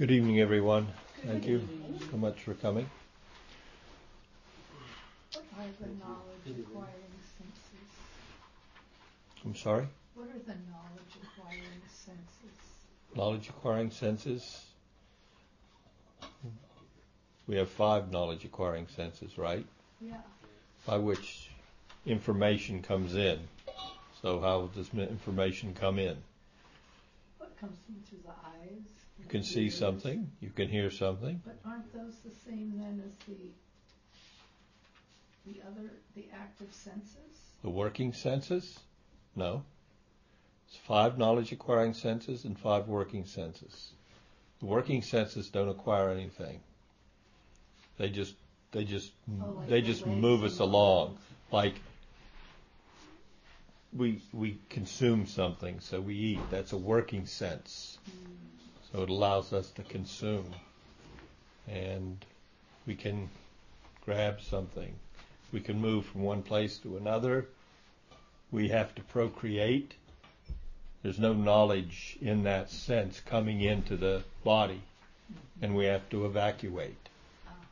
Good evening, everyone. Thank you so much for coming. What are the knowledge acquiring senses? I'm sorry? What are the knowledge acquiring senses? Knowledge acquiring senses. We have five knowledge acquiring senses, right? Yeah. By which information comes in. So, how does information come in? What comes in through the eyes? You can see something, you can hear something. But aren't those the same then as the the other the active senses? The working senses? No. It's five knowledge acquiring senses and five working senses. The working senses don't acquire anything. They just they just Oh, like they the just move us along. Like we we consume something, so we eat. That's a working sense. Hmm. So it allows us to consume. And we can grab something. We can move from one place to another. We have to procreate. There's no knowledge in that sense coming into the body, and we have to evacuate.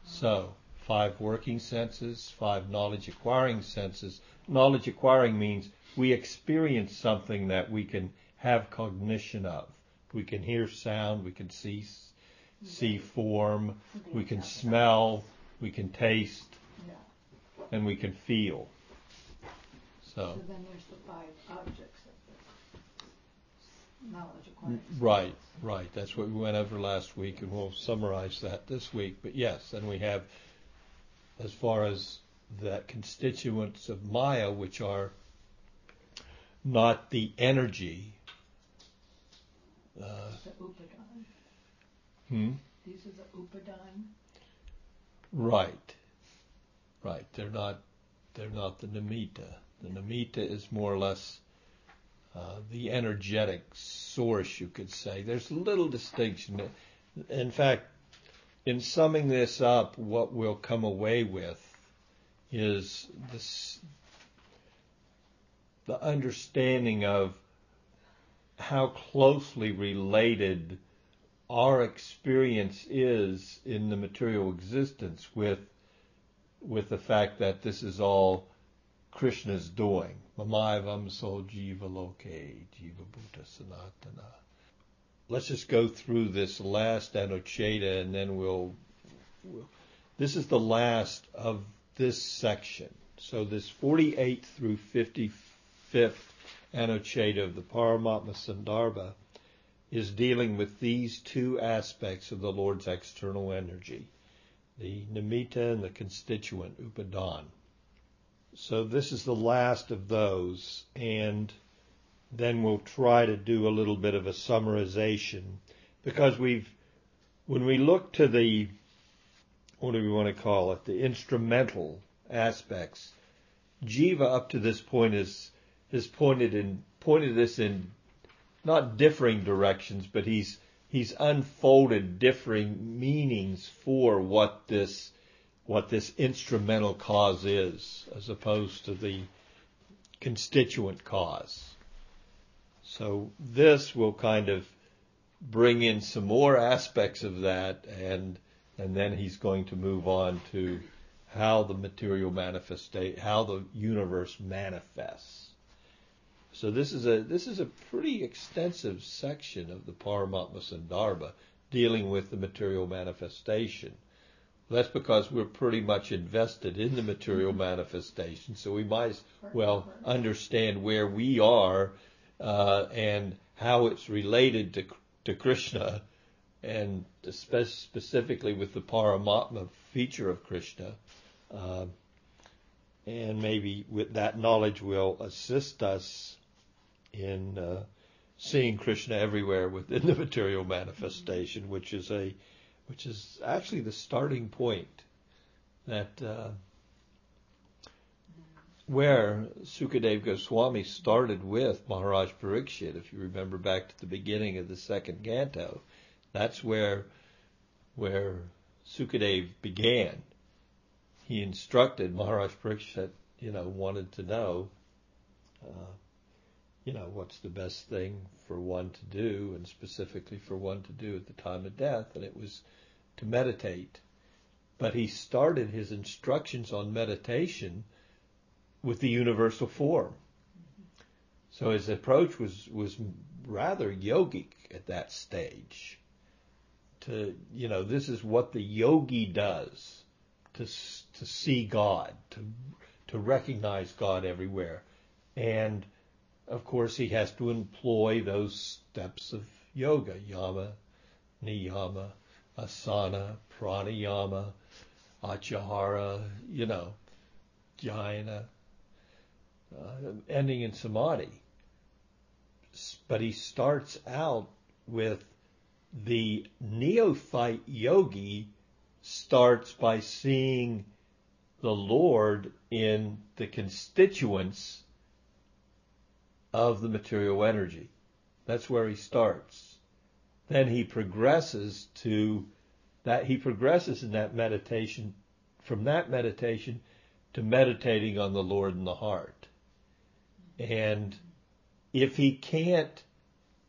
So, five working senses, five knowledge acquiring senses. Knowledge acquiring means we experience something that we can have cognition of. We can hear sound, we can see mm-hmm. see form, we can smell, we can taste, Yeah. and we can feel. So So, then there's the five objects of the knowledge acquiring. Mm, right, right. That's what we went over last week, and we'll summarize that this week. But yes, and we have, as far as the constituents of Maya, which are not the energy. Uh, The upadana. hmm? These are the upadana. Right, right. They're not. They're not the nimitta. The nimitta is more or less uh, the energetic source, you could say. There's little distinction. In fact, in summing this up, what we'll come away with is this the understanding of how closely related our experience is in the material existence with with the fact that this is all Krishna's doing. Mamaivam so jiva loke, jiva bhuta sanatana. Let's just go through this last Anucheta and then we'll, we'll this is the last of this section. So this 48th through 55th Anucheta of the Paramatma Sandarbha is dealing with these two aspects of the Lord's external energy, the nimitta and the constituent upadan. So this is the last of those, and then we'll try to do a little bit of a summarization because we've, when we look to the, what do we want to call it, the instrumental aspects, Jiva up to this point is has pointed in pointed this in not differing directions, but he's he's unfolded differing meanings for what this what this instrumental cause is, as opposed to the constituent cause. So this will kind of bring in some more aspects of that, and and then he's going to move on to how the material manifestate, how the universe manifests. So this is a this is a pretty extensive section of the Paramatma Sandarbha dealing with the material manifestation. That's because we're pretty much invested in the material manifestation, so we might as well understand where we are uh, and how it's related to to Krishna, and spe- specifically with the Paramatma feature of Krishna. Uh, and maybe with that knowledge will assist us in uh, seeing Krishna everywhere within the material manifestation, which is a which is actually the starting point that uh, where Sukadev Goswami started with Maharaj Parikshit, if you remember back to the beginning of the second canto, that's where where Sukadev began. He instructed Maharaj Parikshit, you know, wanted to know, uh, you know, what's the best thing for one to do, and specifically for one to do at the time of death, and it was to meditate. But he started his instructions on meditation with the universal form. So his approach was, was rather yogic at that stage. To, you know, this is what the yogi does to, to see God, to, to recognize God everywhere. And of course, he has to employ those steps of yoga, yama, niyama, asana, pranayama, acahara, you know, dhyana, uh, ending in samadhi. But he starts out with the neophyte yogi starts by seeing the Lord in the constituents of the material energy. That's where he starts. Then he progresses to that, he progresses in that meditation, from that meditation to meditating on the Lord in the heart. And if he can't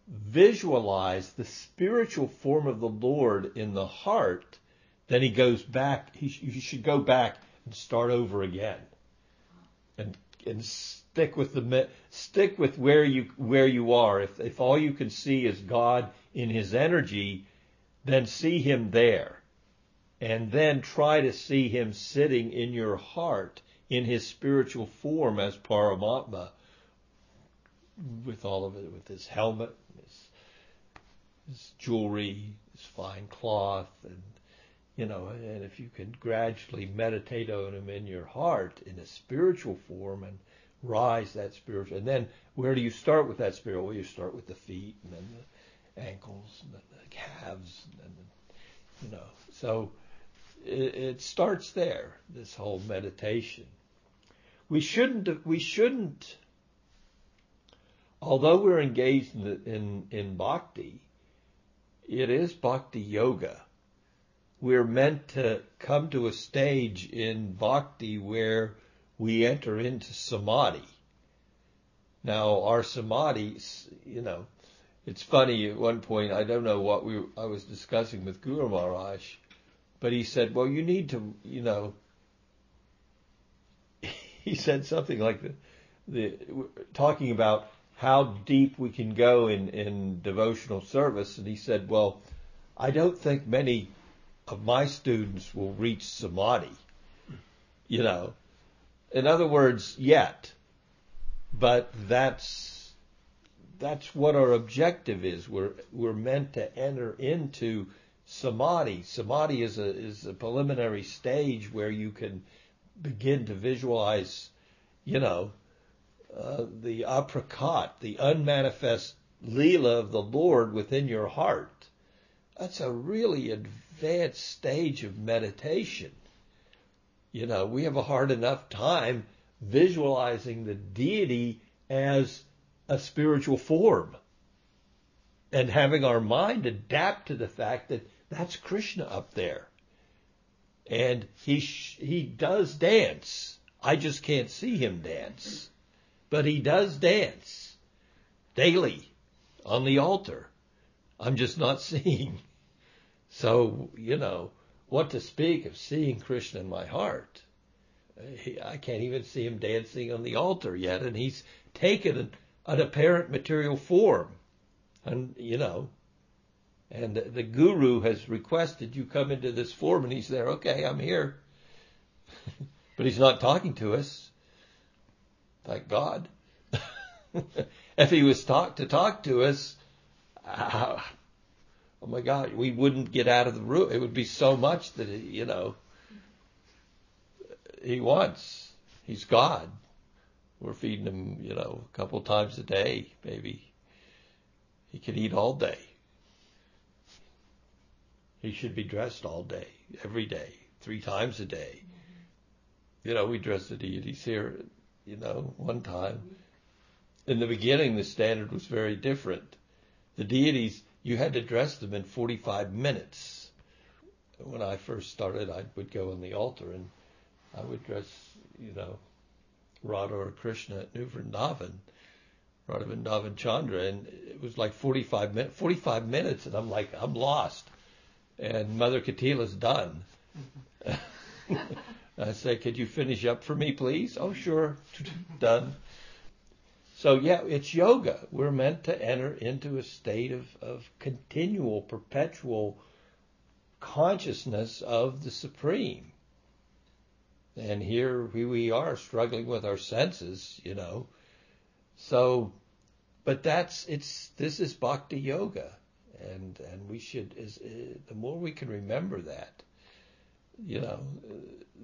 visualize the spiritual form of the Lord in the heart, then he goes back, he, he should go back and start over again. And, and stick with the stick with where you where you are. If if all you can see is God in His energy, then see Him there, and then try to see Him sitting in your heart in His spiritual form as Paramatma, with all of it, with His helmet, His, his jewelry, His fine cloth, and you know, and if you can gradually meditate on Him in your heart in a spiritual form and rise that spiritual. And then where do you start with that spirit? Well, you start with the feet and then the ankles and then the calves and then, the, you know. So it, it starts there, this whole meditation. We shouldn't, we shouldn't, although we're engaged in, the, in, in bhakti, it is bhakti yoga. We're meant to come to a stage in bhakti where we enter into samadhi. Now, our samadhi, you know, it's funny at one point, I don't know what we, I was discussing with Guru Maharaj, but he said, well, you need to, you know, he said something like the, the, talking about how deep we can go in, in devotional service. And he said, well, I don't think many of my students will reach samadhi, you know, in other words, yet. But that's that's what our objective is. We're we're meant to enter into samadhi. Samadhi is a is a preliminary stage where you can begin to visualize, you know, uh, the aprakat, the unmanifest lila of the Lord within your heart. That's a really advanced stage of meditation. You know, we have a hard enough time visualizing the deity as a spiritual form and having our mind adapt to the fact that that's Krishna up there. And he, he does dance. I just can't see him dance. But he does dance daily on the altar. I'm just not seeing. So, you know, what to speak of seeing Krishna in my heart? I can't even see him dancing on the altar yet, and he's taken an, an apparent material form. And, you know, and the, the guru has requested you come into this form, and he's there, okay, I'm here. but he's not talking to us. Thank God. if he was talk to talk to us, uh, oh my God, we wouldn't get out of the room. It would be so much that, he, you know, he wants. He's God. We're feeding him, you know, a couple times a day, maybe. He can eat all day. He should be dressed all day, every day, three times a day. You know, we dress the deities here, you know, one time. In the beginning, the standard was very different. The deities you had to dress them in 45 minutes. When I first started, I would go on the altar and I would dress, you know, Radha or Krishna at New Vrindavan. Radhavan Chandra, and it was like 45 minutes, 45 minutes, and I'm like, I'm lost. And Mother Katila's done. Mm-hmm. I say, could you finish up for me, please? Oh, sure. done. So yeah, it's yoga. We're meant to enter into a state of, of continual, perpetual consciousness of the Supreme. And here we are struggling with our senses, you know. So, but that's, it's, this is bhakti yoga. And, and we should, is, uh, the more we can remember that, you know, uh,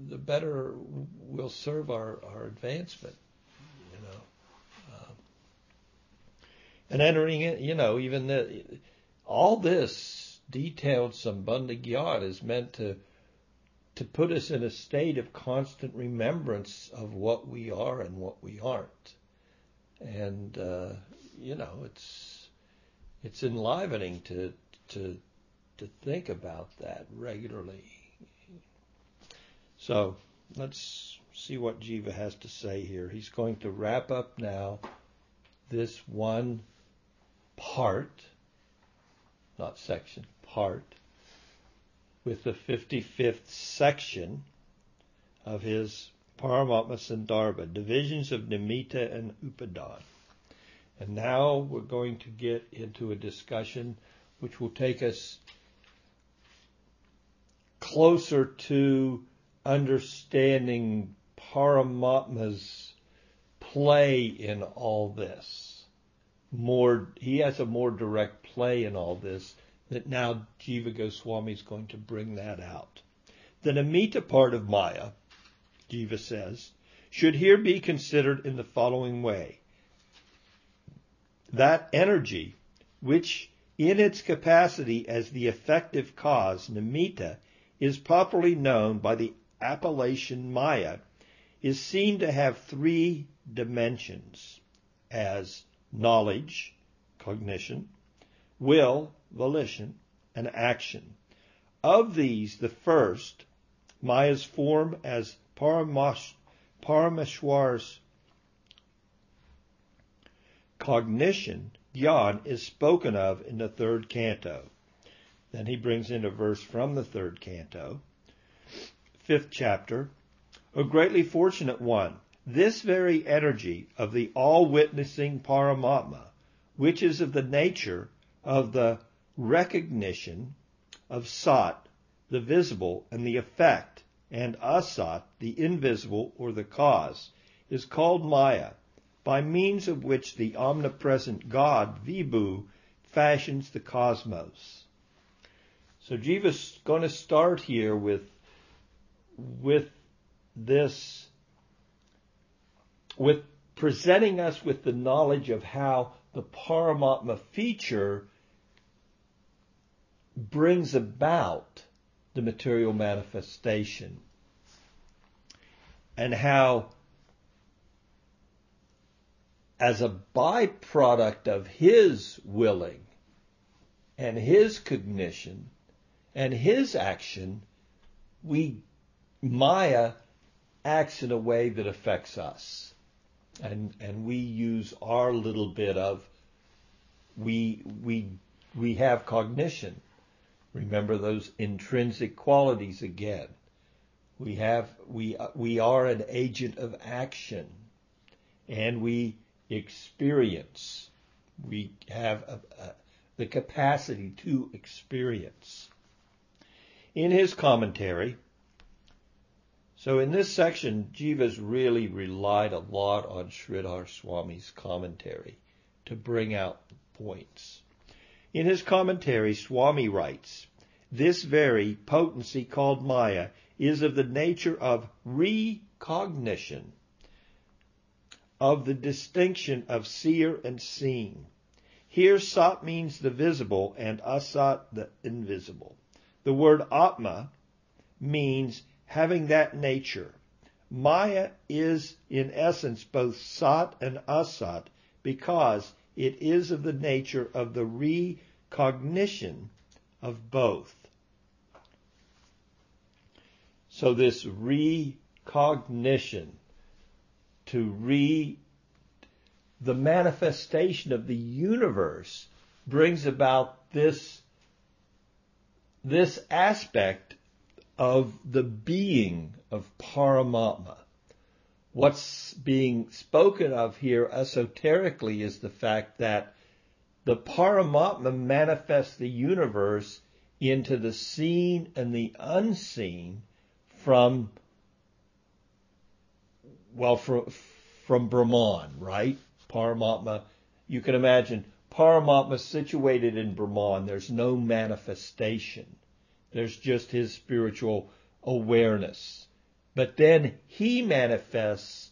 the better we'll serve our, our advancement, you know and entering it, you know, even the, all this detailed Sambandha is meant to to put us in a state of constant remembrance of what we are and what we aren't. And uh, you know, it's it's enlivening to to to think about that regularly. So let's see what Jiva has to say here. He's going to wrap up now this one part, not section, part, with the 55th section of his Paramatma Sandarbha, divisions of Nimitta and Upadan. And now we're going to get into a discussion which will take us closer to understanding Paramatma's play in all this more, he has a more direct play in all this that now Jiva Goswami is going to bring that out. The Nimitta part of Maya, Jiva says, should here be considered in the following way. That energy, which in its capacity as the effective cause, Nimitta, is properly known by the appellation Maya, is seen to have three dimensions as knowledge, cognition, will, volition, and action. Of these, the first, Maya's form as Parameshwar's cognition, Gyan, is spoken of in the third canto. Then he brings in a verse from the third canto, fifth chapter. A greatly fortunate one, this very energy of the all-witnessing Paramatma, which is of the nature of the recognition of Sat, the visible, and the effect, and Asat, the invisible or the cause, is called Maya, by means of which the omnipresent God, Vibhu, fashions the cosmos. So Jiva's going to start here with, with this with presenting us with the knowledge of how the Paramatma feature brings about the material manifestation and how as a byproduct of his willing and his cognition and his action, we, Maya acts in a way that affects us and and we use our little bit of we we we have cognition. Remember those intrinsic qualities again. We have we we are an agent of action, and we experience. We have a, a, the capacity to experience. In his commentary, so in this section, Jiva's really relied a lot on Sridhar Swami's commentary to bring out the points. In his commentary, Swami writes, this very potency called Maya is of the nature of recognition of the distinction of seer and seen. Here Sat means the visible and Asat the invisible. The word Atma means having that nature. Maya is in essence both Sat and Asat because it is of the nature of the recognition of both. So this recognition, to re, the manifestation of the universe brings about this, this aspect of the being of Paramatma. What's being spoken of here esoterically is the fact that the Paramatma manifests the universe into the seen and the unseen from, well, from, from Brahman, right? Paramatma, you can imagine Paramatma situated in Brahman, there's no manifestation. There's just his spiritual awareness. But then he manifests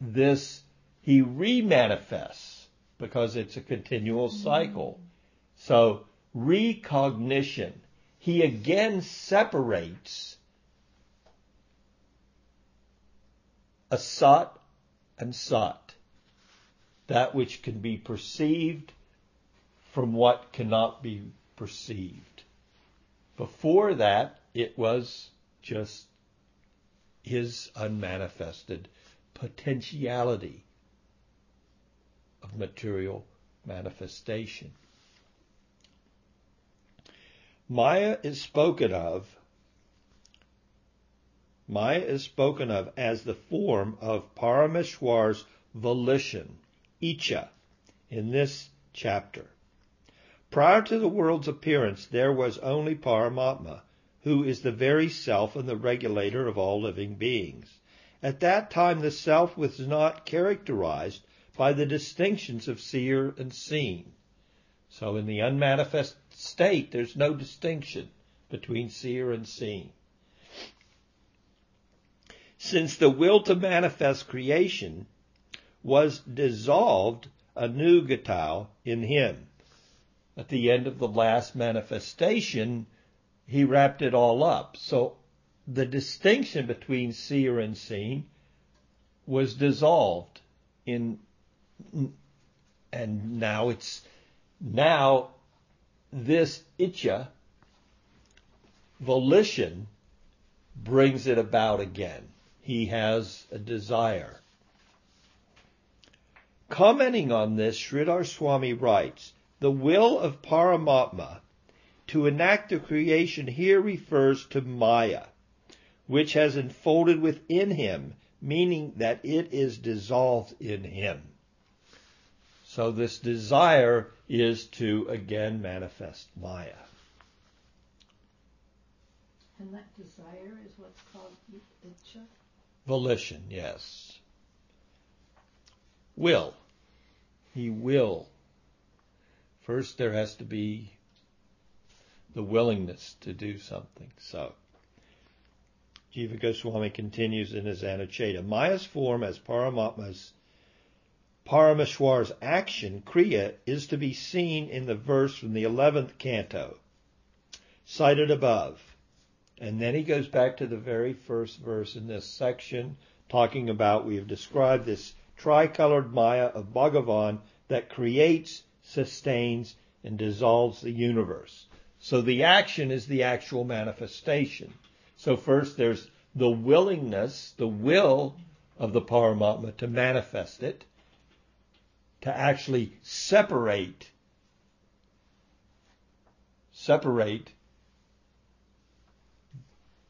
this, he remanifests because it's a continual mm-hmm. cycle. So recognition, he again separates asat and sat, that which can be perceived from what cannot be perceived. Before that, it was just his unmanifested potentiality of material manifestation. Maya is spoken of Maya is spoken of as the form of Parameshwar's volition, Icha, in this chapter. Prior to the world's appearance, there was only Paramatma, who is the very self and the regulator of all living beings. At that time, the self was not characterized by the distinctions of seer and seen. So in the unmanifest state, there's no distinction between seer and seen. Since the will to manifest creation was dissolved anugatau in him. At the end of the last manifestation, he wrapped it all up. So the distinction between seer and seen was dissolved in, and now it's, now this itcha, volition, brings it about again. He has a desire. Commenting on this, Sridhar Swami writes, the will of Paramatma to enact the creation here refers to Maya, which has enfolded within him, meaning that it is dissolved in him. So this desire is to again manifest Maya. And that desire is what's called itcha? Volition, yes. Will. He will. First, there has to be the willingness to do something. So, Jiva Goswami continues in his Anucheta. Maya's form as Paramatma's Parameshwar's action, Kriya, is to be seen in the verse from the 11th canto, cited above. And then he goes back to the very first verse in this section, talking about we have described this tricolored Maya of Bhagavan that creates, sustains, and dissolves the universe. So the action is the actual manifestation. So first there's the willingness, the will of the Paramatma to manifest it to actually separate separate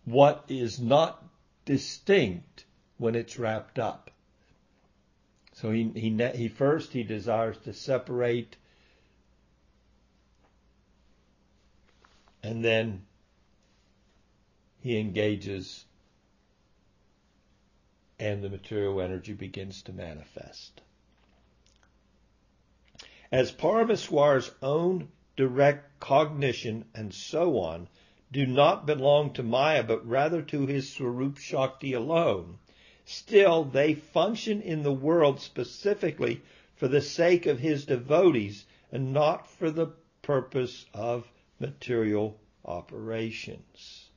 what is not distinct when it's wrapped up. So he, he, he first he desires to separate and then he engages and the material energy begins to manifest. As Parameswar's own direct cognition and so on do not belong to Maya, but rather to his Swarup Shakti alone, still they function in the world specifically for the sake of his devotees and not for the purpose of material operations.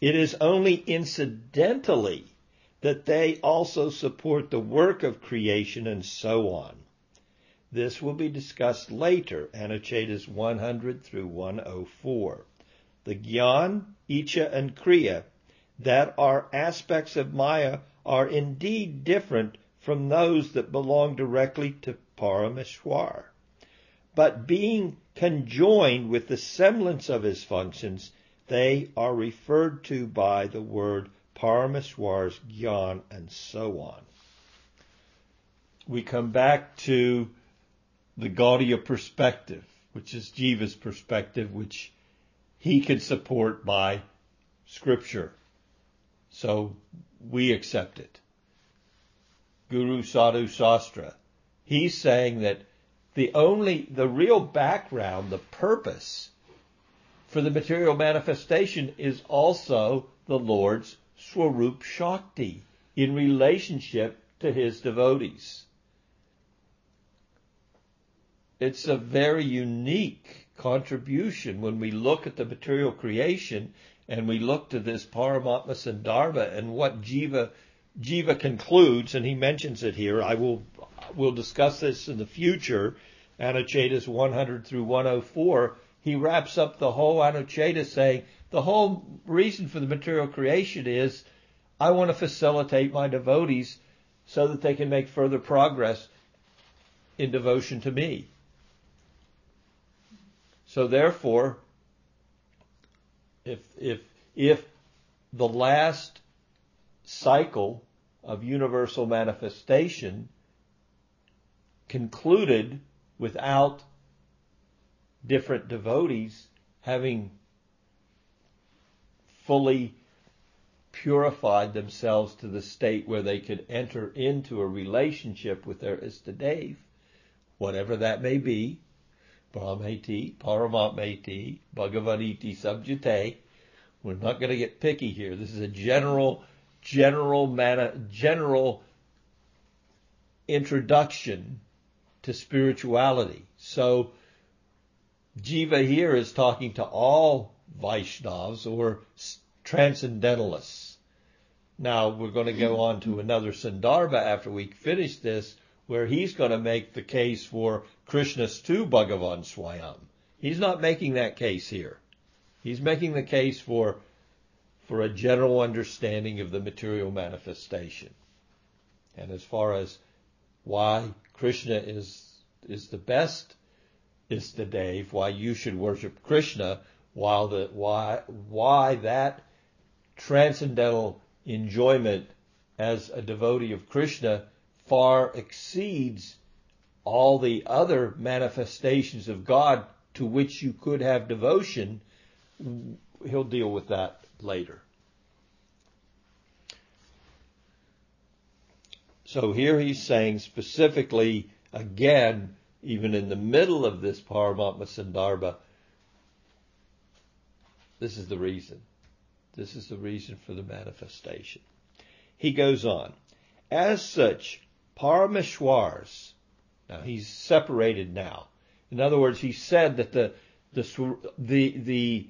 It is only incidentally that they also support the work of creation and so on. This will be discussed later, Anuchetas 100 through 104. The Gyan, Icha, and Kriya that are aspects of Maya are indeed different from those that belong directly to Parameshwar. But being conjoined with the semblance of his functions, they are referred to by the word Parameshwar's Gyan and so on. We come back to the Gaudiya perspective, which is Jiva's perspective, which he can support by scripture. So we accept it. Guru Sadhu Sastra. He's saying that the only, the real background, the purpose for the material manifestation is also the Lord's Swarup Shakti in relationship to his devotees. It's a very unique contribution when we look at the material creation and we look to this Paramatma Sandarbha and what Jiva Jiva concludes, and he mentions it here. I will we'll discuss this in the future. Anuchetas 100 through 104. He wraps up the whole Anucheta saying the whole reason for the material creation is I want to facilitate my devotees so that they can make further progress in devotion to me. So therefore, if, if, if the last cycle of universal manifestation concluded without different devotees having fully purified themselves to the state where they could enter into a relationship with their Istadev, whatever that may be, Brahmeti, Paramatmeti, Bhagavaniti Subjite. We're not going to get picky here. This is a general, general, mana, general introduction to spirituality. So, Jiva here is talking to all Vaishnavas or transcendentalists. Now, we're going to go on to another Sandarbha after we finish this, where he's going to make the case for Krishna's to Bhagavan Swayam. He's not making that case here. He's making the case for, for a general understanding of the material manifestation. And as far as why Krishna is, is the best, is the Istadev, why you should worship Krishna, while the, why, why that transcendental enjoyment as a devotee of Krishna far exceeds all the other manifestations of God to which you could have devotion, he'll deal with that later. So here he's saying specifically, again, even in the middle of this Paramatma Sandarbha, this is the reason. This is the reason for the manifestation. He goes on. As such, Parameshwars, now he's separated now. In other words, he said that the the the the,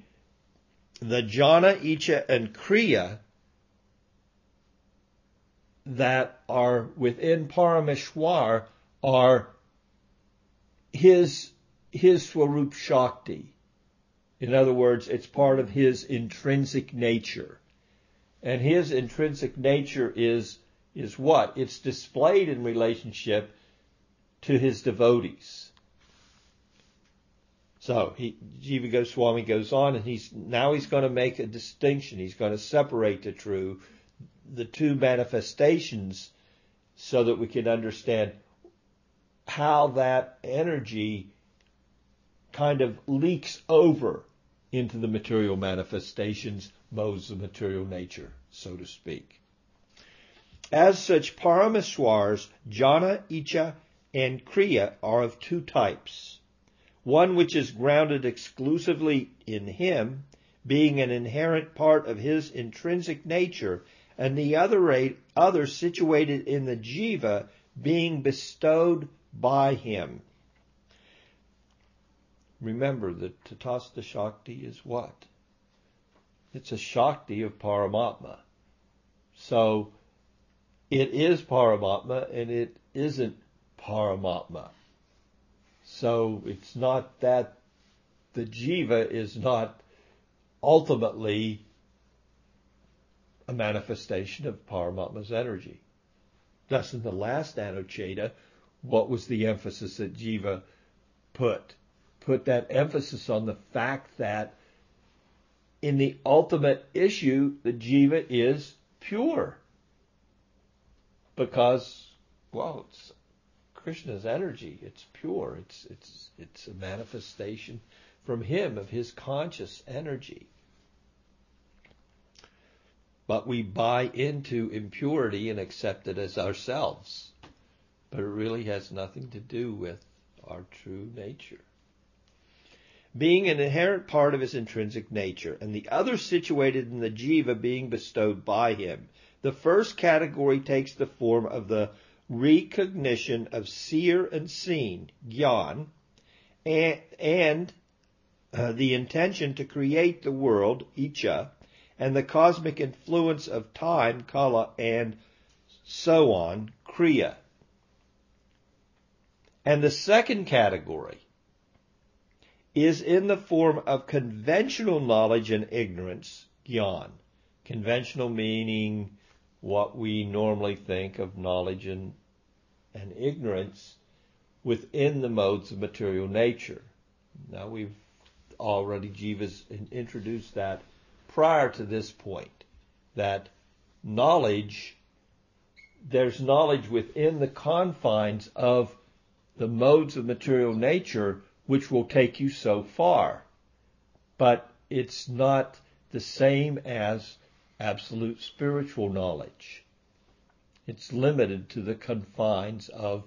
the jnana, icha, and kriya that are within Parameshwar are his his Swarup Shakti. In other words, it's part of his intrinsic nature. And his intrinsic nature is is what? It's displayed in relationship to his devotees. So he, Jiva Goswami goes on and he's, now he's going to make a distinction. He's going to separate the true, the two manifestations so that we can understand how that energy kind of leaks over into the material manifestations, modes of material nature, so to speak. As such, Parameswars, jnana, icha, and kriya are of two types. One which is grounded exclusively in him, being an inherent part of his intrinsic nature, and the other, other situated in the jiva, being bestowed by him. Remember that Tatasta Shakti is what? It's a Shakti of Paramatma. So it is Paramatma and it isn't Paramatma. So it's not that the jiva is not ultimately a manifestation of Paramatma's energy. Thus, in the last Anucheta, what was the emphasis that Jiva put? Put that emphasis on the fact that in the ultimate issue, the Jiva is pure. Because, well, it's Krishna's energy. It's pure. It's, it's, it's a manifestation from him of his conscious energy. But we buy into impurity and accept it as ourselves. But it really has nothing to do with our true nature. Being an inherent part of his intrinsic nature, and the other situated in the jiva being bestowed by him. The first category takes the form of the recognition of seer and seen, gyan, and, and uh, the intention to create the world, Icha, and the cosmic influence of time, Kala, and so on, Kriya. And the second category is in the form of conventional knowledge and ignorance, Gyan. Conventional meaning what we normally think of knowledge and, and ignorance within the modes of material nature. Now we've already Jiva's introduced that prior to this point, that knowledge, there's knowledge within the confines of the modes of material nature which will take you so far. But it's not the same as absolute spiritual knowledge. It's limited to the confines of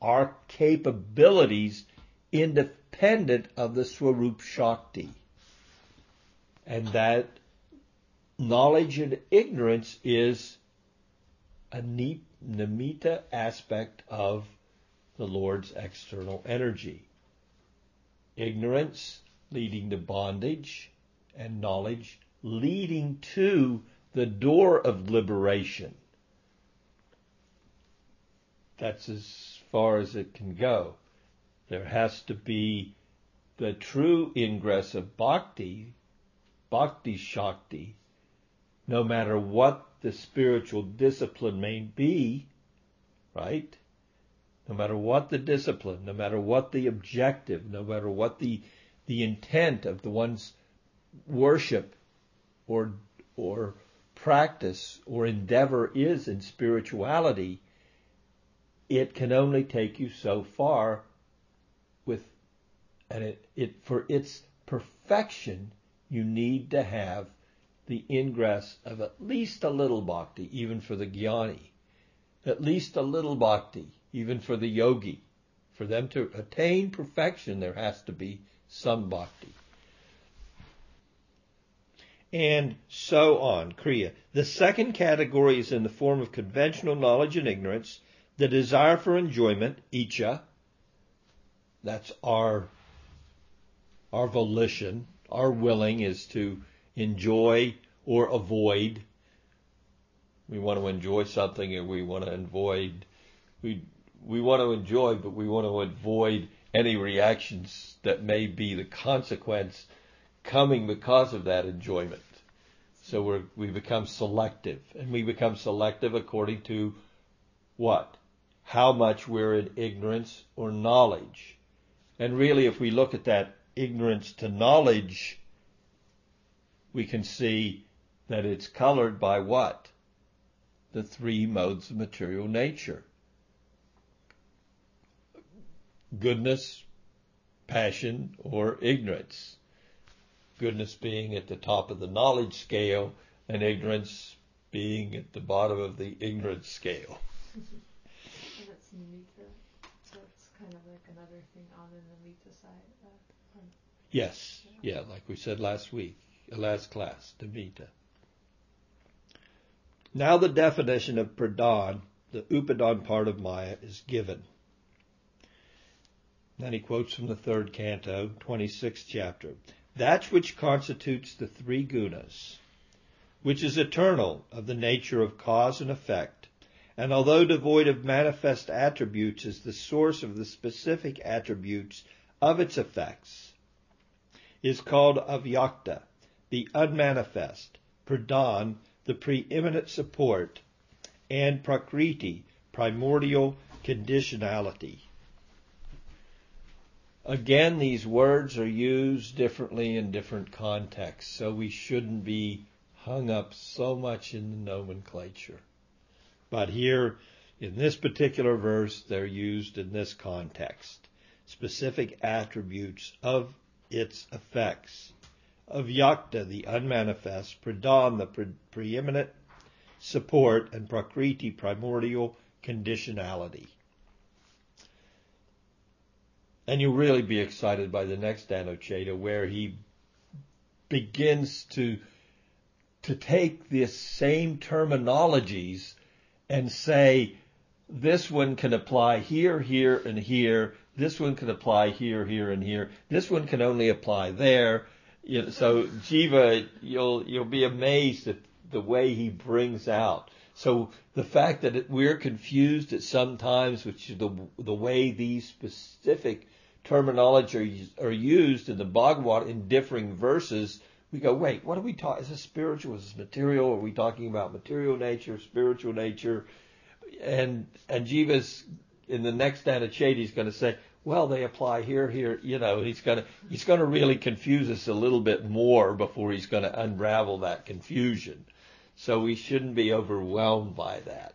our capabilities independent of the Swarup Shakti. And that knowledge and ignorance is a nimitta aspect of the Lord's external energy. Ignorance leading to bondage and knowledge leading to the door of liberation. That's as far as it can go. There has to be the true ingress of bhakti, bhakti shakti, no matter what the spiritual discipline may be, right? No matter what the discipline, no matter what the objective, no matter what the, the intent of the one's worship or, or practice or endeavor is in spirituality, it can only take you so far with, and it, it, for its perfection, you need to have the ingress of at least a little bhakti, even for the jnani. At least a little bhakti, even for the yogi. For them to attain perfection, there has to be some bhakti. And so on, Kriya. The second category is in the form of conventional knowledge and ignorance, the desire for enjoyment, icha, that's our, our volition. Our willing is to enjoy or avoid. We want to enjoy something and we want to avoid, we, we want to enjoy, but we want to avoid any reactions that may be the consequence coming because of that enjoyment. So we we become selective and we become selective according to what? How much we're in ignorance or knowledge. And really, if we look at that ignorance to knowledge, we can see that it's colored by what? The three modes of material nature. Goodness, passion, or ignorance. Goodness being at the top of the knowledge scale and ignorance being at the bottom of the ignorance scale. That's Nimitta. That's kind of like another thing on the Nimitta side. Uh, yes, yeah. yeah, like we said last week, uh, last class, Nimitta. Now the definition of pradhan, the upadhan part of Maya, is given. Then he quotes from the third canto, 26th chapter. That which constitutes the three gunas, which is eternal of the nature of cause and effect, and although devoid of manifest attributes is the source of the specific attributes of its effects, is called avyakta, the unmanifest, pradhan, the preeminent support, and prakriti, primordial conditionality. Again, these words are used differently in different contexts, so we shouldn't be hung up so much in the nomenclature. But here, in this particular verse, they're used in this context. Specific attributes of its effects. Avyakta, the unmanifest, Pradhan, the pre- preeminent support, and Prakriti, primordial conditionality. And you'll really be excited by the next Anucheta where he begins to, to take the same terminologies and say, this one can apply here, here, and here. This one can apply here, here, and here. This one can only apply there. You know, so Jiva, you'll you'll be amazed at the way he brings out. So the fact that we're confused at some times, which is the the way these specific terminology are, used in the Bhagavad in differing verses, we go, wait, what are we talking? Is this spiritual? Is this material? Are we talking about material nature, spiritual nature? And and Jiva's in the next Anucheta, he's going to say, well, they apply here, here. You know, he's going to he's going to really confuse us a little bit more before he's going to unravel that confusion. So we shouldn't be overwhelmed by that.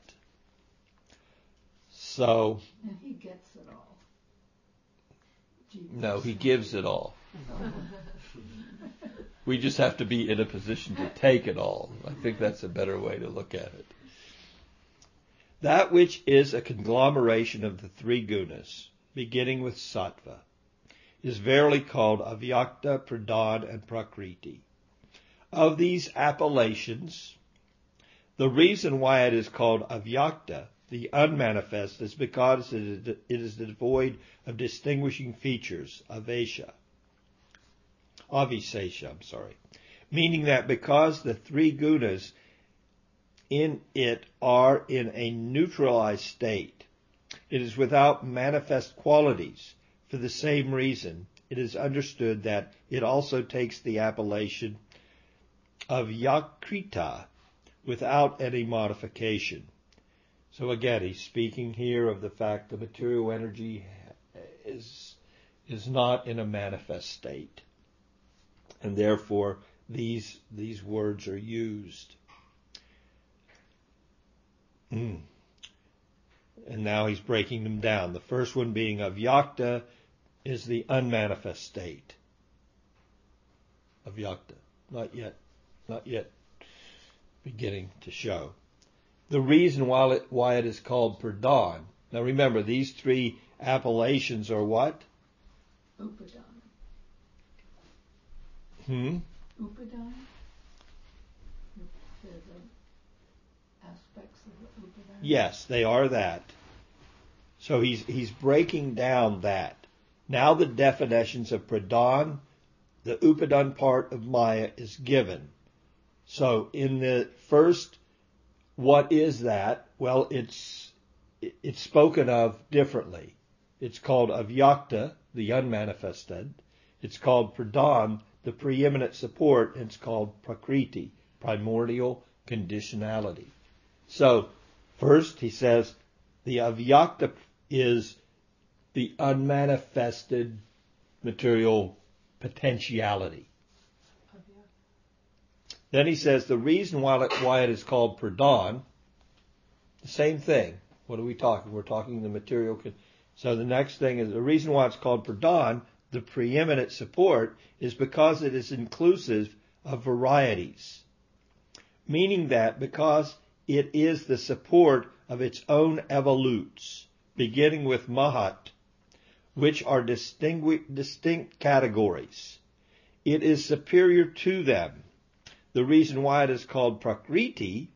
So. And he gets it all. Jesus. No, he gives it all. we just have to be in a position to take it all. I think that's a better way to look at it. That which is a conglomeration of the three gunas, beginning with sattva, is verily called avyakta, pradhan, and prakriti. Of these appellations, the reason why it is called avyakta, the unmanifest, is because it is devoid of distinguishing features, avesha, avisesha, I'm sorry, meaning that because the three gunas in it are in a neutralized state, it is without manifest qualities. For the same reason, it is understood that it also takes the appellation avyakrita without any modification. So again, he's speaking here of the fact the material energy is, is not in a manifest state. And therefore, these, these words are used. Mm. And now he's breaking them down. The first one being avyakta is the unmanifest state. Avyakta. Not yet, not yet beginning to show. The reason why it, why it is called Pradhan. Now remember, these three appellations are what? Upadana. Hmm? Upadana? The aspects of Upadana? Yes, they are that. So he's he's breaking down that. Now the definitions of Pradhan, the Upadan part of Maya is given. So in the first, what is that? Well, it's it's spoken of differently. It's called avyakta, the unmanifested. It's called pradhan, the preeminent support, it's called prakriti, primordial conditionality. So, first he says the avyakta is the unmanifested material potentiality. Then he says the reason why it, why it is called pradhan, the same thing. What are we talking? We're talking the material. Con- so the next thing is the reason why it's called pradhan, the preeminent support, is because it is inclusive of varieties. Meaning that because it is the support of its own evolutes, beginning with mahat, which are distinct categories. It is superior to them the reason why it is called prakriti,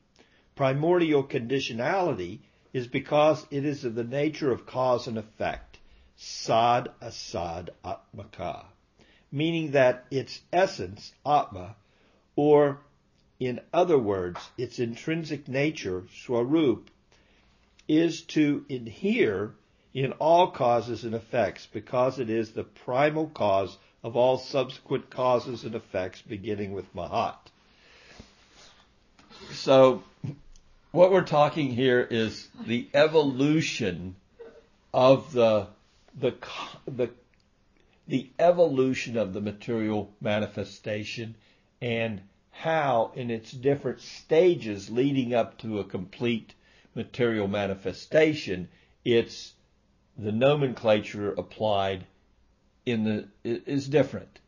primordial conditionality, is because it is of the nature of cause and effect, sad asad atmaka, meaning that its essence, atma, or in other words, its intrinsic nature, swarup, is to inhere in all causes and effects because it is the primal cause of all subsequent causes and effects beginning with Mahat. So what we're talking here is the evolution of the the the the evolution of the material manifestation and how in its different stages leading up to a complete material manifestation it's the nomenclature applied in the is different.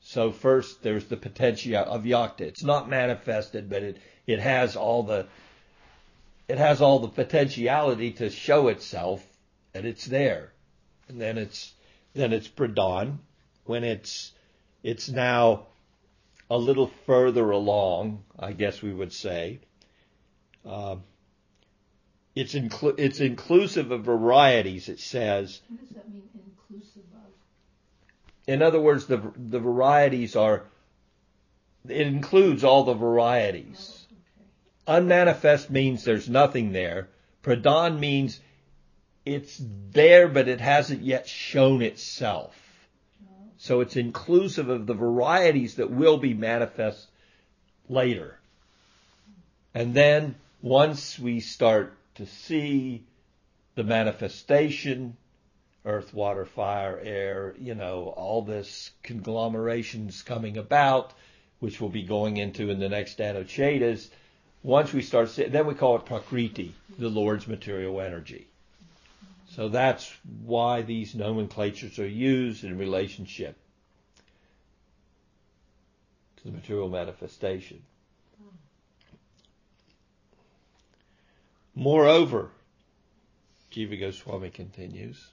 So first there's the potentia avyakta it's not manifested but it it has all the it has all the potentiality to show itself and it's there. And then it's then it's pradhan when it's it's now a little further along, I guess we would say. Uh, it's inclu- it's inclusive of varieties. It says. What does that mean, inclusive of? In other words, the the varieties are. It includes all the varieties. Unmanifest means there's nothing there. Pradhan means it's there, but it hasn't yet shown itself. So it's inclusive of the varieties that will be manifest later. And then once we start to see the manifestation, earth, water, fire, air, you know, all this conglomerations coming about, which we'll be going into in the next Anuchetas, once we start, then we call it Prakriti, the Lord's material energy. So that's why these nomenclatures are used in relationship to the material manifestation. Moreover, Jiva Goswami continues,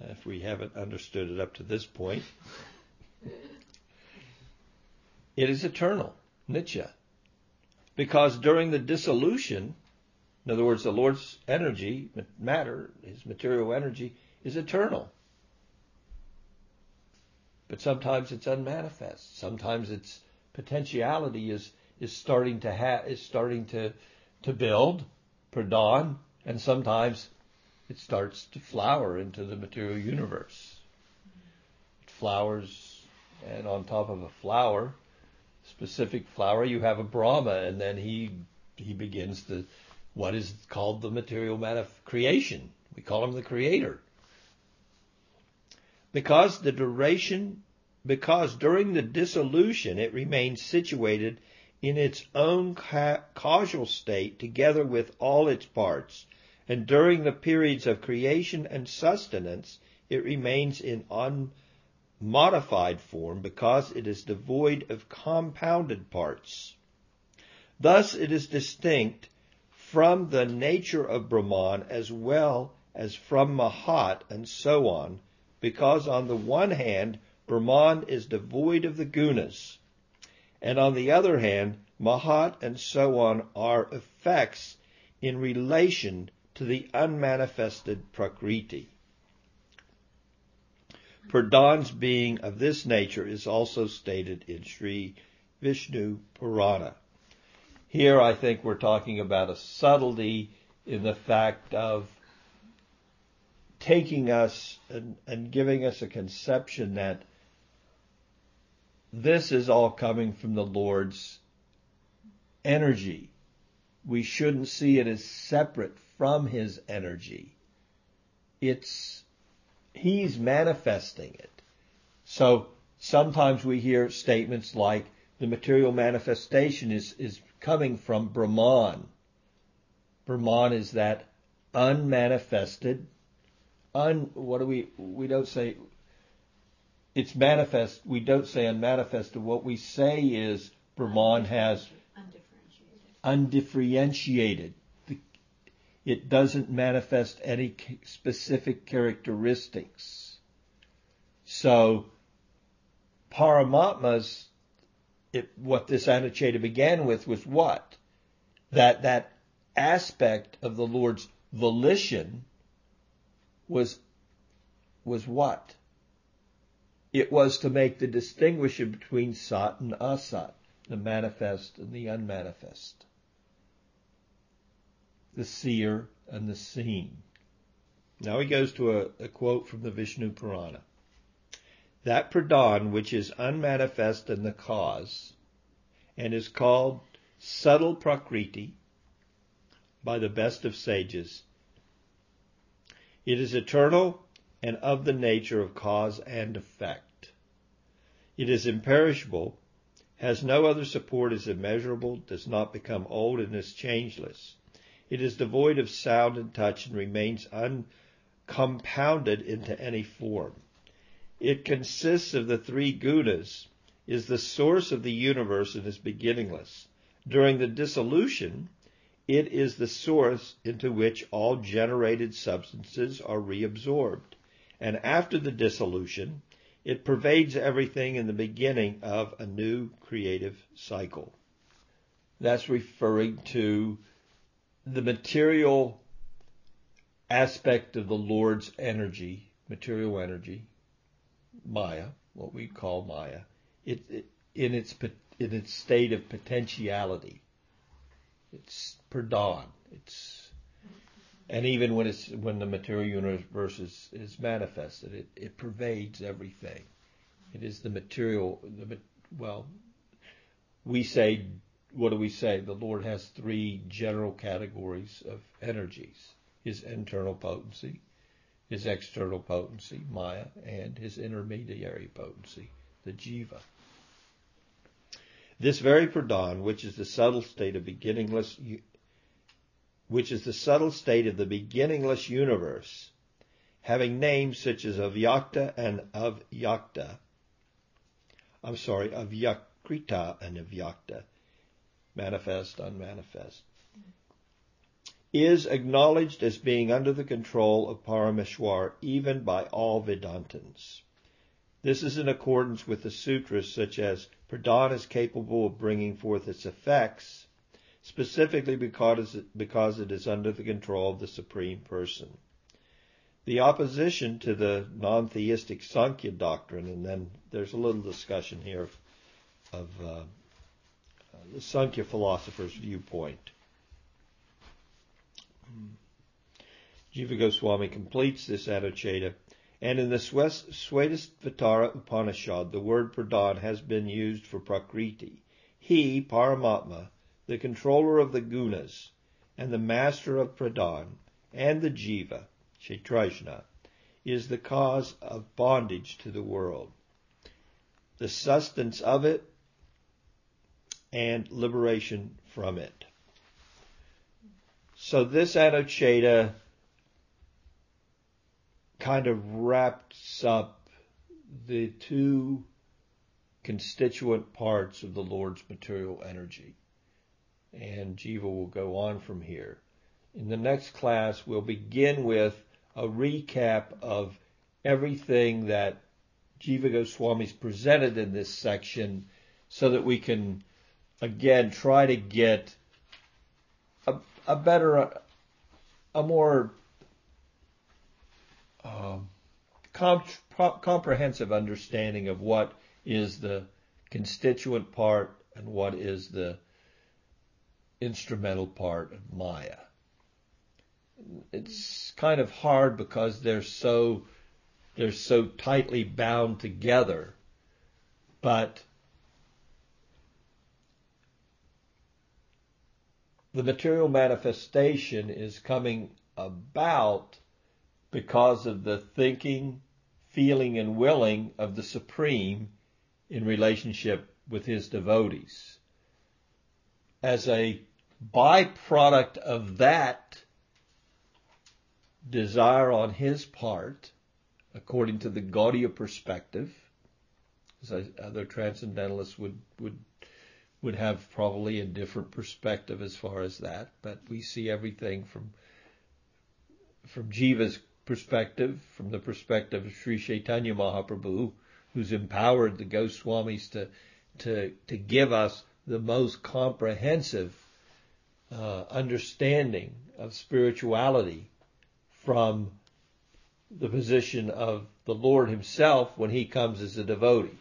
if we haven't understood it up to this point, it is eternal, nitya. Because during the dissolution, in other words, the Lord's energy, matter, his material energy, is eternal. But sometimes it's unmanifest. Sometimes its potentiality is is starting to ha- is starting to to build, pradhan, and sometimes it starts to flower into the material universe. It flowers, and on top of a flower, specific flower, you have a Brahma, and then he he begins the what is called the material manif- creation. We call him the creator. Because the duration, because during the dissolution it remains situated in its own ca- causal state together with all its parts, and during the periods of creation and sustenance it remains in unmodified form because it is devoid of compounded parts. Thus it is distinct from the nature of Brahman as well as from Mahat and so on, because on the one hand, Brahman is devoid of the gunas, and on the other hand, Mahat and so on are effects in relation to the unmanifested Prakriti. Pradhan's being of this nature is also stated in Sri Vishnu Purana. Here I think we're talking about a subtlety in the fact of taking us and, and giving us a conception that this is all coming from the Lord's energy. We shouldn't see it as separate from His energy. It's, He's manifesting it. So sometimes we hear statements like the material manifestation is, is coming from Brahman. Brahman is that unmanifested, un, what do we, we don't say, it's manifest, we don't say unmanifested. What we say is Brahman has undifferentiated. It doesn't manifest any specific characteristics. So, Paramatma's it, what this Anucheta began with was what? That that aspect of the Lord's volition was was what? It was to make the distinguishing between sat and asat, the manifest and the unmanifest, the seer and the seen. Now he goes to a, a quote from the Vishnu Purana that pradhan which is unmanifest in the cause and is called subtle prakriti by the best of sages. It is eternal and of the nature of cause and effect. It is imperishable, has no other support, is immeasurable, does not become old, and is changeless. It is devoid of sound and touch and remains uncompounded into any form. It consists of the three gunas, is the source of the universe and is beginningless. During the dissolution, it is the source into which all generated substances are reabsorbed. And after the dissolution, it pervades everything in the beginning of a new creative cycle. That's referring to the material aspect of the Lord's energy, material energy, Maya, what we call Maya, it, it, in its in its state of potentiality. It's pradhan. It's and even when it's when the material universe is, is manifested, it, it pervades everything. It is the material. The, well, we say, what do we say? The Lord has three general categories of energies: His internal potency, His external potency, Maya, and His intermediary potency, the Jiva. This very pradhan, which is the subtle state of beginningless, which is the subtle state of the beginningless universe, having names such as avyakta and avyakta, I'm sorry, avyakrita and avyakta, manifest, unmanifest, is acknowledged as being under the control of Parameshwar even by all Vedantins. This is in accordance with the sutras such as Pradhan is capable of bringing forth its effects, specifically because it, because it is under the control of the Supreme Person. The opposition to the non-theistic Sankhya doctrine, and then there's a little discussion here of, of uh, Sankhya philosopher's viewpoint. Jiva Goswami completes this Anucheta and in the Svetasvatara Upanishad, the word pradhan has been used for prakriti. He, Paramatma, the controller of the gunas, and the master of pradhan, and the jiva, Kshetrajna, is the cause of bondage to the world, the sustenance of it, and liberation from it. So this Anucheta kind of wraps up the two constituent parts of the Lord's material energy. And Jiva will go on from here. In the next class, we'll begin with a recap of everything that Jiva Goswami's presented in this section so that we can, again, try to get a, a better, a more um, comp- comprehensive understanding of what is the constituent part and what is the instrumental part of Maya. It's kind of hard because they're so they're so tightly bound together, but the material manifestation is coming about because of the thinking, feeling, and willing of the Supreme in relationship with his devotees. As a byproduct of that desire on his part, according to the Gaudiya perspective, as other transcendentalists would, would would have probably a different perspective as far as that, but we see everything from from Jiva's perspective, from the perspective of Sri Chaitanya Mahaprabhu, who's empowered the Goswamis to to to give us the most comprehensive uh, understanding of spirituality from the position of the Lord Himself when He comes as a devotee.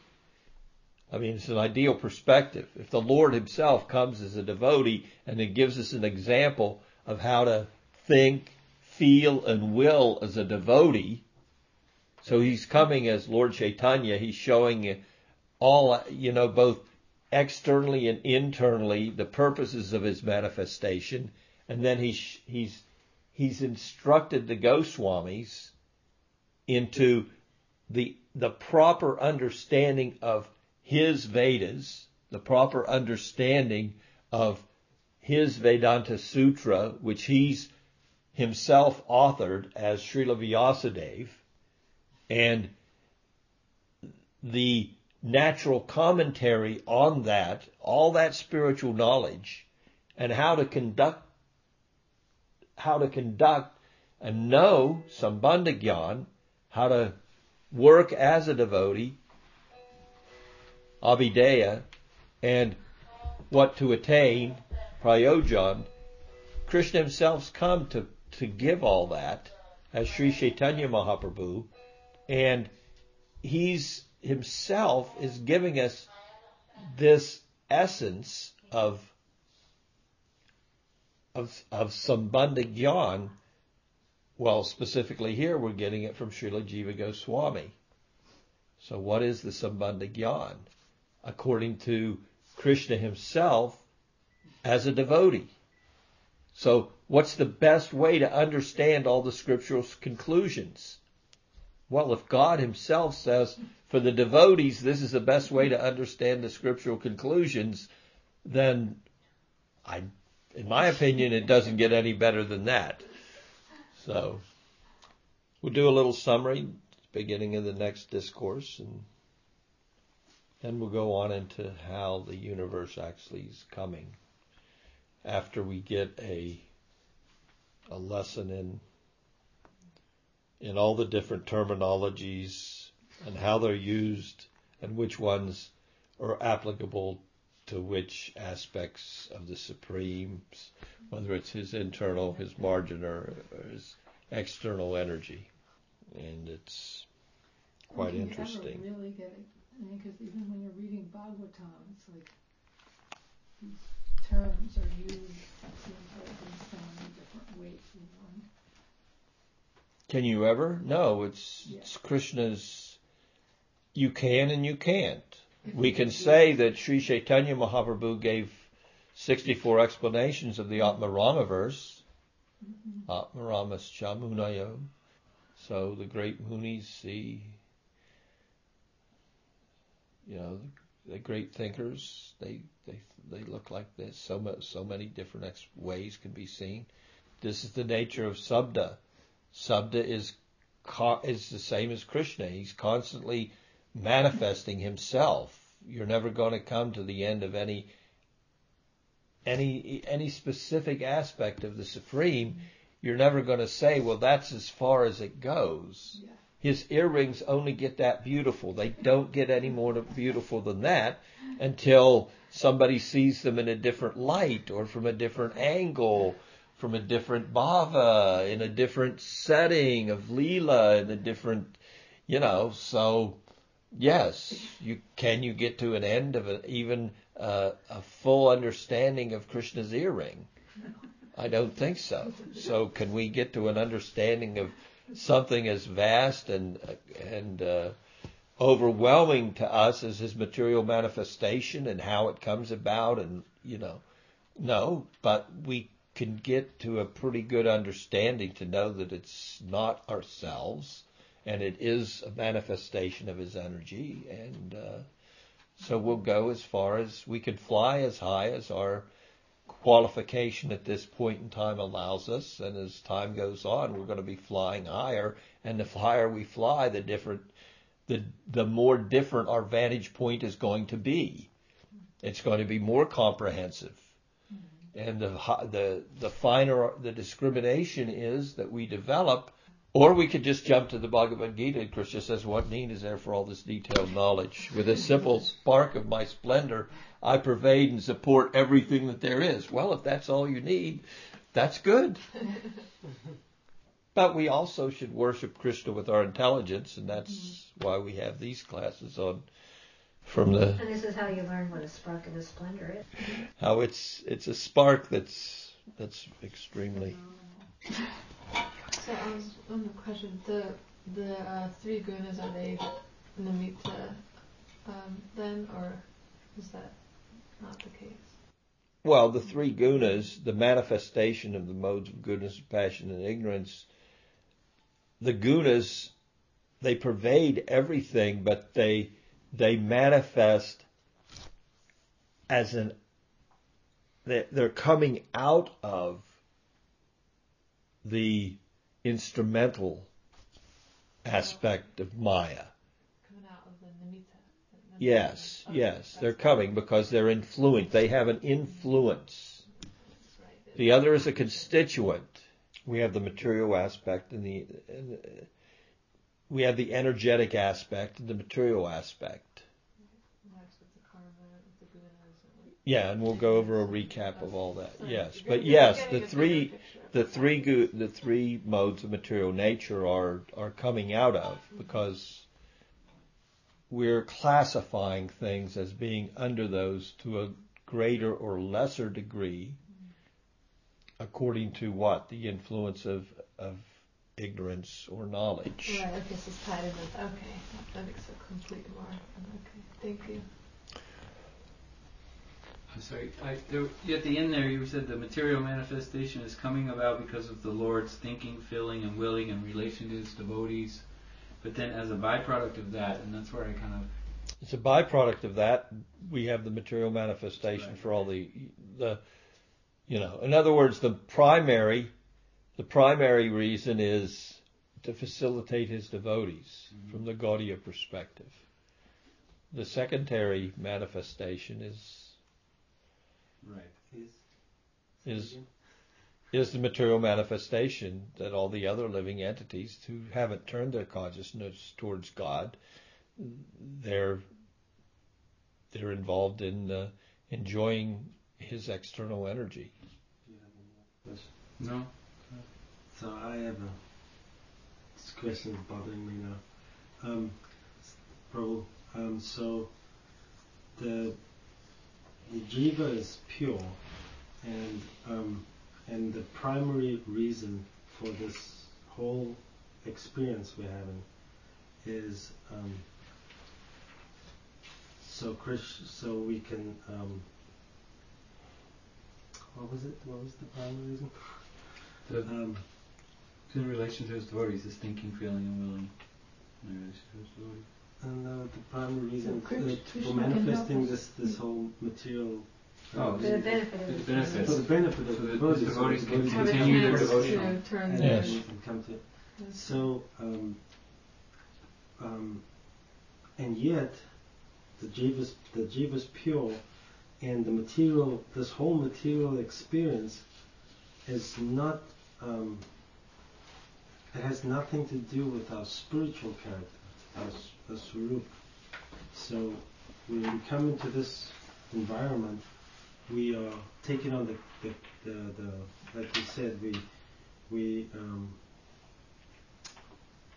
I mean, it's an ideal perspective. If the Lord Himself comes as a devotee and then gives us an example of how to think feel and will as a devotee. So he's coming as Lord Chaitanya. He's showing all, you know, both externally and internally the purposes of his manifestation, and then he's he's he's instructed the Goswamis into the the proper understanding of his Vedas, the proper understanding of his Vedanta Sutra, which he's himself authored as Srila Vyasadeva, and the natural commentary on that, all that spiritual knowledge, and how to conduct, how to conduct and know Sambandha Gyan, how to work as a devotee, Abhideya, and what to attain, Prayojan, Krishna himself's come to, to give all that as Sri Chaitanya Mahaprabhu, and he's himself is giving us this essence of of of Sambandha Gyan. Well, specifically here, we're getting it from Srila Jiva Goswami. So, what is the Sambandha Gyan? According to Krishna himself, as a devotee. So, what's the best way to understand all the scriptural conclusions? Well, if God himself says, for the devotees, this is the best way to understand the scriptural conclusions, then I, in my opinion, it doesn't get any better than that. So, we'll do a little summary, beginning of the next discourse, and then we'll go on into how the universe actually is coming after we get a a lesson in in all the different terminologies and how they're used and which ones are applicable to which aspects of the Supremes, whether it's his internal, his margin, or, his external energy. And it's quite interesting. Really get it? I mean, because even when you're reading Bhagavatam, it's like these terms are used in so many different ways. Can you ever? No, it's, Yeah. it's Krishna's. You can and you can't. We can say that Sri Chaitanya Mahaprabhu gave 64 explanations of the Atmarama verse. Mm-hmm. Atmaramas Chamunayo. So the great Munis see, you know, the great thinkers, they, they, they look like this. So much, so many different ex- ways can be seen. This is the nature of Sabda. Sabda is, is the same as Krishna. He's constantly manifesting himself. You're never going to come to the end of any any any specific aspect of the supreme. You're never going to say, well, that's as far as it goes. Yeah. His earrings only get that beautiful. They don't get any more beautiful than that until somebody sees them in a different light or from a different angle, from a different bhava, in a different setting of lila, in a different, you know, so yes, you can you get to an end of a, even a full understanding of Krishna's earring? I don't think so. So can we get to an understanding of something as vast and and uh, overwhelming to us as his material manifestation and how it comes about and you know no but we can get to a pretty good understanding to know that it's not ourselves and it is a manifestation of his energy and uh, so we'll go as far as we can fly as high as our qualification at this point in time allows us and as time goes on we're going to be flying higher and the higher we fly the different the the more different our vantage point is going to be. It's going to be more comprehensive. Mm-hmm. And the the the finer the discrimination is that we develop or we could just jump to the Bhagavad Gita and Krishna says, what need is there for all this detailed knowledge? With a simple spark of my splendor, I pervade and support everything that there is. Well, if that's all you need, that's good. But we also should worship Krishna with our intelligence, and that's why we have these classes on from the And this is how you learn what a spark of his splendor is. how it's it's a spark that's that's extremely So I was on the question. The the uh, three gunas are they nimitta um, then, or is that not the case. Well, the three gunas, the manifestation of the modes of goodness, passion, and ignorance, the gunas, they pervade everything, but they they manifest as an they're coming out of the instrumental aspect of Maya. Coming out of the nimitta. the- the- Yes, yes, they're coming because they're influenced. They have an influence. The other is a constituent. We have the material aspect and the, and the we have the energetic aspect and the material aspect. Yeah, and we'll go over a recap of all that. Yes, but yes, the three the three the three modes of material nature are are coming out of because we're classifying things as being under those to a greater or lesser degree according to what the influence of of ignorance or knowledge. Right, okay, so it's tied in with, okay, that makes it complete more. Okay, thank you. I'm sorry. I, there, at the end there, you said the material manifestation is coming about because of the Lord's thinking, feeling, and willing in relation to His devotees. But then, as a byproduct of that, and that's where I kind of It's a byproduct of that. We have the material manifestation Right. for all the the you know. In other words, the primary the primary reason is to facilitate his devotees Mhm. from the Gaudiya perspective. The secondary manifestation is right. is is the material manifestation that all the other living entities who haven't turned their consciousness towards God, they're they're involved in uh, enjoying His external energy. No. So I have a this question is bothering me now. Um, um, so the the jiva is pure, and um, and the primary reason for this whole experience we're having is um, so Krish, so we can um, what was it? What was the primary reason? The, Um, in relation to His devotees, His thinking, feeling, and willing in relation to His devotees. And uh, the primary reason So Krish- uh, Krishna for manifesting this this whole material. Oh, For the benefit of The the benefits. for the benefit of So the that devotees, devotees can devotees Have a continue their chance devotion. to and their Yes. come to. So, um, um, and yet, the jiva's the jiva's pure, and the material, this whole material experience, is not. Um, it has nothing to do with our spiritual character, our, s- our swarup. So, when we come into this environment, we are taking on the, the, the, the like we said, we we um,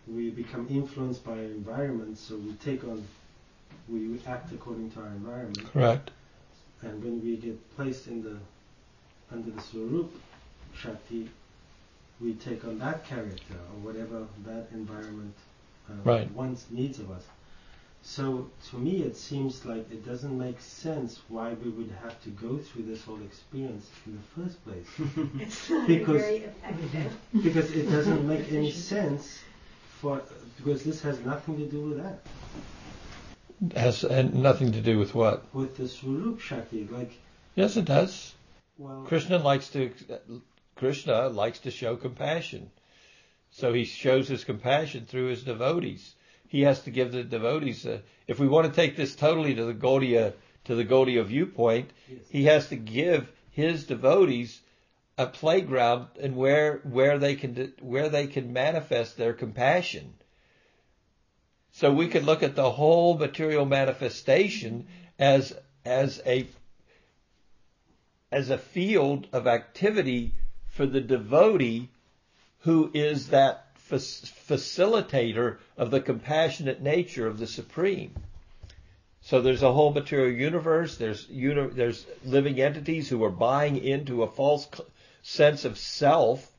we become influenced by our environment, so we take on, we act according to our environment, Correct. and when we get placed in the under the Swarup Shakti, we take on that character or whatever that environment uh, Right. wants needs of us. So to me, it seems like it doesn't make sense why we would have to go through this whole experience in the first place. It's Because- very because it doesn't make any sense for because this has nothing to do with that Has and nothing to do with what? with the Swarup Shakti like Yes, it does. well Krishna likes to Krishna likes to show compassion. So he shows his compassion through his devotees. He has to give the devotees a, if we want to take this totally to the Gaudiya to the Gaudiya viewpoint, yes. he has to give his devotees a playground and where where they can where they can manifest their compassion. So we could look at the whole material manifestation as as a as a field of activity for the devotee who is that facilitator of the compassionate nature of the supreme. So there's a whole material universe. There's uni- there's living entities who are buying into a false c- sense of self,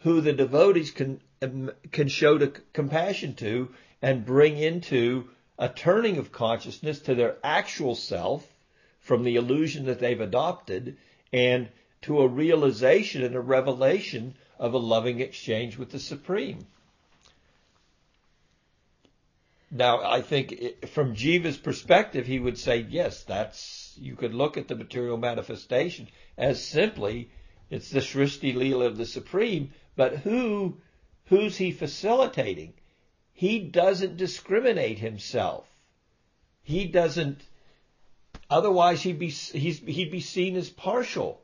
who the devotees can um, can show to compassion to and bring into a turning of consciousness to their actual self from the illusion that they've adopted and to a realization and a revelation of a loving exchange with the Supreme. Now, I think it, from Jiva's perspective, he would say, yes, that's, you could look at the material manifestation as simply, it's the Srishti Leela of the Supreme, but who, who's he facilitating? He doesn't discriminate himself. He doesn't, otherwise he'd be, he'd be seen as partial.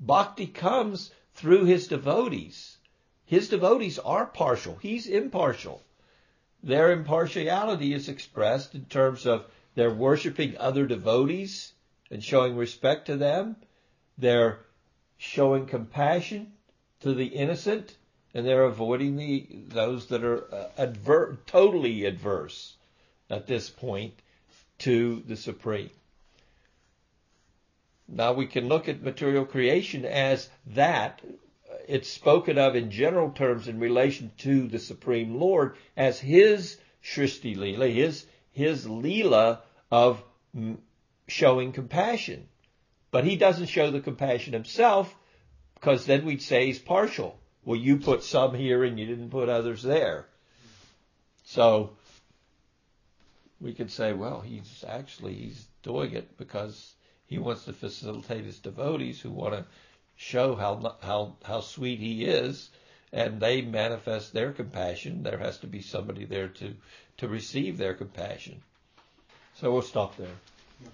Bhakti comes through his devotees. His devotees are partial. He's impartial. Their impartiality is expressed in terms of they're worshiping other devotees and showing respect to them. They're showing compassion to the innocent and they're avoiding the those that are uh, adver- totally adverse at this point to the supreme. Now we can look at material creation as that. It's spoken of in general terms in relation to the Supreme Lord as His Shrishti Leela, His, His Leela of showing compassion. But He doesn't show the compassion Himself because then we'd say He's partial. Well, you put some here and you didn't put others there. So we could say, well, he's actually he's doing it because he wants to facilitate his devotees who want to show how how how sweet he is, and they manifest their compassion. There has to be somebody there to to receive their compassion. So we'll stop there. Okay.